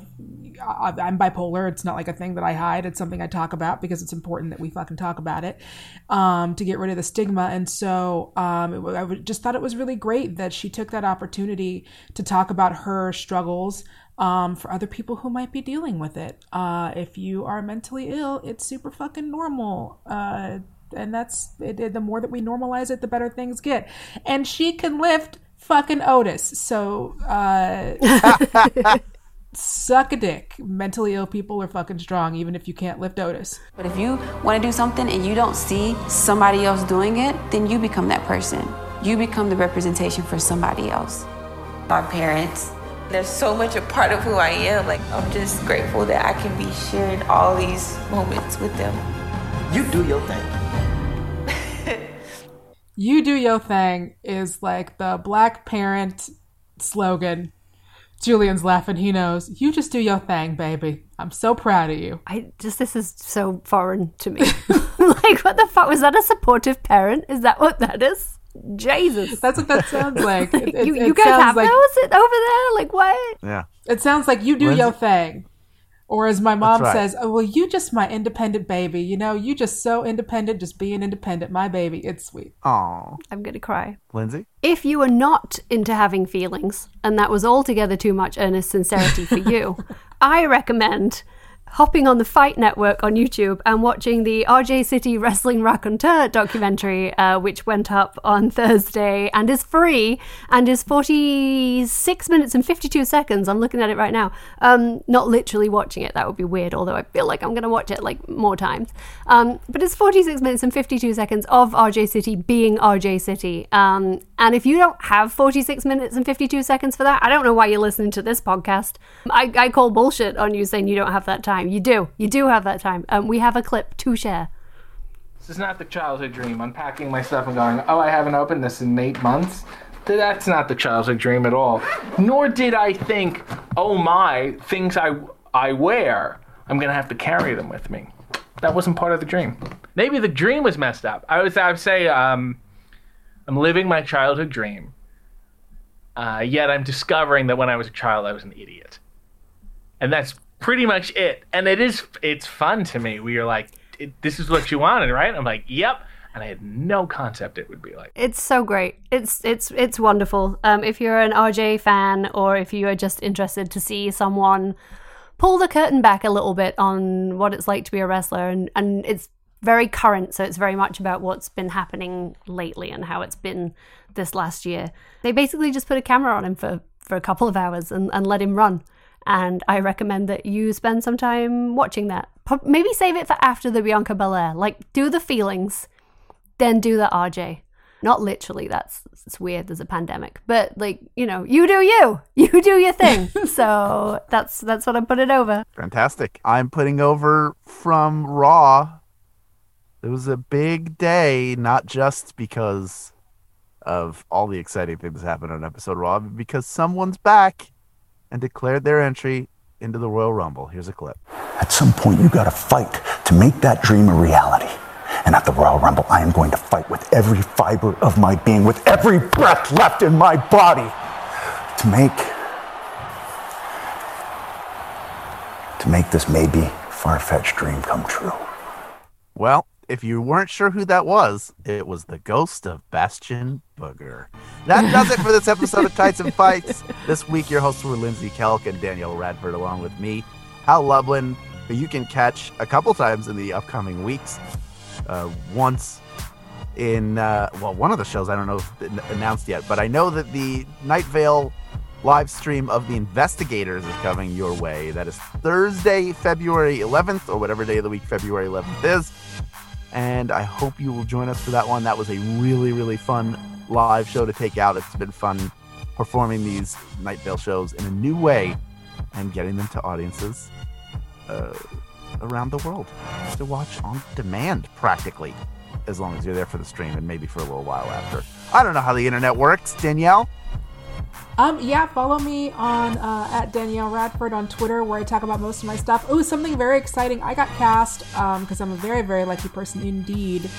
I'm bipolar. It's not like a thing that I hide. It's something I talk about because it's important that we fucking talk about it um, to get rid of the stigma. And so um, it, I just thought it was really great that she took that opportunity to talk about her struggles um, for other people who might be dealing with it. Uh, if you are mentally ill, it's super fucking normal. Uh, and that's it, it- the more that we normalize it, the better things get. And she can lift fucking Otis. So, uh, suck a dick. Mentally ill people are fucking strong, even if you can't lift Otis. But if you want to do something and you don't see somebody else doing it, then you become that person. You become the representation for somebody else. Our parents They're so much a part of who I am. Like, I'm just grateful that I can be sharing all these moments with them. You do your thing. You do your thing is like the black parent slogan. Julian's laughing. He knows. You just do your thing, baby. I'm so proud of you. I just this is so foreign to me. like, what the fuck was that? A supportive parent? Is that what that is? Jesus, that's what that sounds like. It, it, you, it you guys sounds have like, those over there? Like what? Yeah. It sounds like you do When's your thing. Or as my mom right. says, oh, well, you just my independent baby. You know, you just so independent, just being independent. My baby. It's sweet. Aw. I'm gonna cry. Lindsay? If you are not into having feelings, and that was altogether too much earnest sincerity for you, I recommend hopping on the Fight Network on YouTube and watching the RJ City Wrestling Raconteur documentary, uh, which went up on Thursday and is free and is 46 minutes and 52 seconds. I'm looking at it right now. Um, not literally watching it, that would be weird, although I feel like I'm going to watch it like more times. Um, but it's 46 minutes and 52 seconds of RJ City being RJ City. Um, and if you don't have 46 minutes and 52 seconds for that, I don't know why you're listening to this podcast. I, I call bullshit on you saying you don't have that time. You do. You do have that time. Um, we have a clip to share. This is not the childhood dream. Unpacking my stuff and going, oh, I haven't opened this in eight months. That's not the childhood dream at all. Nor did I think, oh my, things I I wear, I'm gonna have to carry them with me. That wasn't part of the dream. Maybe the dream was messed up. I would I would say um, I'm living my childhood dream. Uh, yet I'm discovering that when I was a child, I was an idiot, and that's pretty much it. And it is it's fun to me. We are like, this is what you wanted, right? I'm like, yep. And I had no concept it would be like. It's so great. It's it's it's wonderful. Um, if you're an RJ fan, or if you are just interested to see someone pull the curtain back a little bit on what it's like to be a wrestler, and and it's very current, so it's very much about what's been happening lately and how it's been this last year. They basically just put a camera on him for for a couple of hours and, and let him run. And I recommend that you spend some time watching that. Maybe save it for after the Bianca Belair. Like, do the feelings, then do the RJ. Not literally, that's it's weird. There's a pandemic, but like you know, you do you, you do your thing. so that's that's what I'm putting over. Fantastic. I'm putting over from Raw. It was a big day, not just because of all the exciting things that happened on episode Raw, but because someone's back and declared their entry into the Royal Rumble. Here's a clip. At some point, you gotta fight to make that dream a reality. And at the Royal Rumble, I am going to fight with every fiber of my being, with every breath left in my body, to make to make this maybe far-fetched dream come true. Well, if you weren't sure who that was, it was the ghost of Bastion Booger. That does it for this episode of Tights and Fights. This week, your hosts were Lindsay Kelk and Danielle Radford, along with me, Hal Lublin, who you can catch a couple times in the upcoming weeks. Uh, once in, uh, well, one of the shows, I don't know if it's announced yet, but I know that the Night Vale live stream of The Investigators is coming your way. That is Thursday, February 11th, or whatever day of the week February 11th is and I hope you will join us for that one. That was a really, really fun live show to take out. It's been fun performing these Night Vale shows in a new way and getting them to audiences uh, around the world to watch on demand, practically, as long as you're there for the stream and maybe for a little while after. I don't know how the internet works, Danielle. Um, yeah, follow me on uh, at Danielle Radford on Twitter, where I talk about most of my stuff. Oh, something very exciting! I got cast because I'm a very, very lucky person indeed.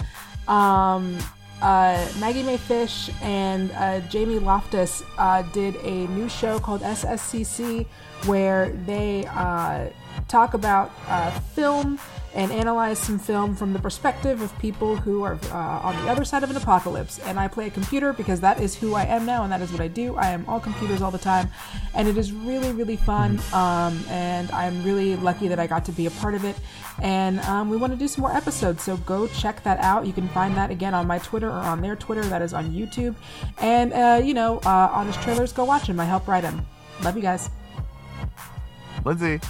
Um, uh, Maggie Mae Fish and uh, Jamie Loftus uh, did a new show called SSCC, where they uh, talk about uh, film and analyze some film from the perspective of people who are uh, on the other side of an apocalypse. And I play a computer because that is who I am now, and that is what I do. I am all computers all the time, and it is really, really fun. Um, and I'm really lucky that I got to be a part of it. And um, we want to do some more episodes, so go check that out. You can find that again on my Twitter or on their Twitter. That is on YouTube. And uh, you know, uh, honest trailers, go watch them. I help write them. Love you guys. Lindsay.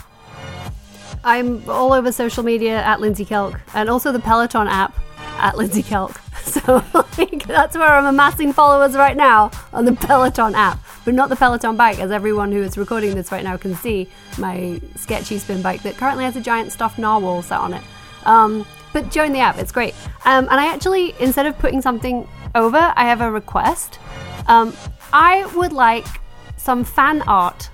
I'm all over social media at Lindsay Kelk and also the Peloton app at Lindsay Kelk. So like, that's where I'm amassing followers right now on the Peloton app. but not the Peloton bike, as everyone who is recording this right now can see. My sketchy spin bike that currently has a giant stuffed narwhal sat on it. Um, but join the app; it's great. Um, and I actually, instead of putting something over, I have a request. Um, I would like some fan art.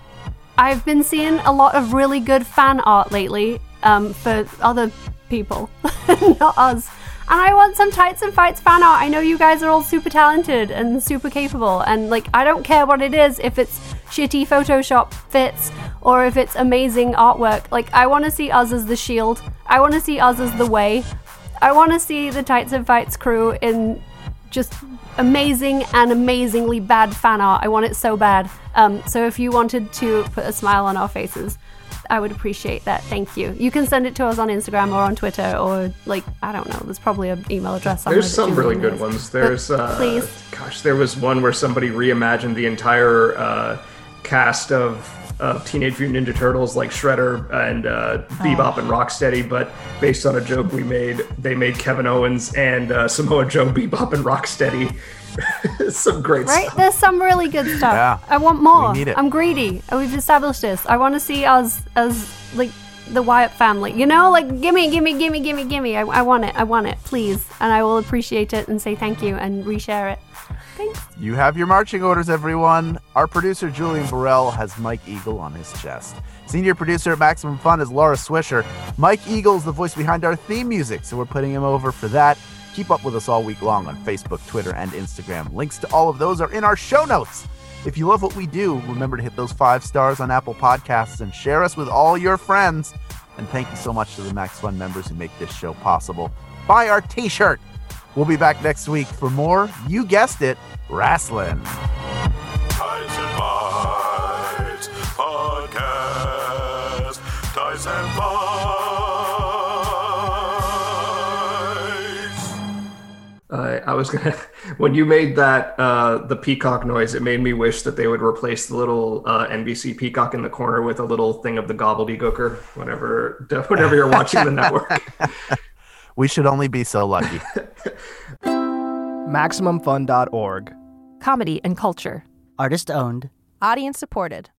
I've been seeing a lot of really good fan art lately um, for other people, not us. And I want some Tights and Fights fan art. I know you guys are all super talented and super capable, and like, I don't care what it is, if it's shitty Photoshop fits or if it's amazing artwork. Like, I want to see us as the shield, I want to see us as the way. I want to see the Tights and Fights crew in just amazing and amazingly bad fan art. I want it so bad. Um, so if you wanted to put a smile on our faces, I would appreciate that. Thank you. You can send it to us on Instagram or on Twitter or like I don't know. There's probably an email address. There's some really good ones. There's, uh, please. gosh, there was one where somebody reimagined the entire uh, cast of, of Teenage Mutant Ninja Turtles, like Shredder and uh, Bebop and Rocksteady, but based on a joke we made, they made Kevin Owens and uh, Samoa Joe Bebop and Rocksteady. some great stuff. Right? stuff. There's some really good stuff. Yeah. I want more. We need it. I'm greedy. and We've established this. I want to see us as like the Wyatt family. You know, like gimme, gimme, gimme, gimme, gimme. I, I want it. I want it, please. And I will appreciate it and say thank you and reshare it. You have your marching orders, everyone. Our producer, Julian Burrell, has Mike Eagle on his chest. Senior producer at Maximum Fun is Laura Swisher. Mike Eagle is the voice behind our theme music, so we're putting him over for that. Keep up with us all week long on Facebook, Twitter, and Instagram. Links to all of those are in our show notes. If you love what we do, remember to hit those five stars on Apple Podcasts and share us with all your friends. And thank you so much to the Max Fun members who make this show possible. Buy our t shirt. We'll be back next week for more, you guessed it, wrestling. Ties and Bites Podcast. Ties and Bites. Uh, I was gonna when you made that uh, the peacock noise, it made me wish that they would replace the little uh, NBC peacock in the corner with a little thing of the gobbledygooker whenever whenever you're watching the network. We should only be so lucky. MaximumFun.org. Comedy and culture. Artist owned. Audience supported.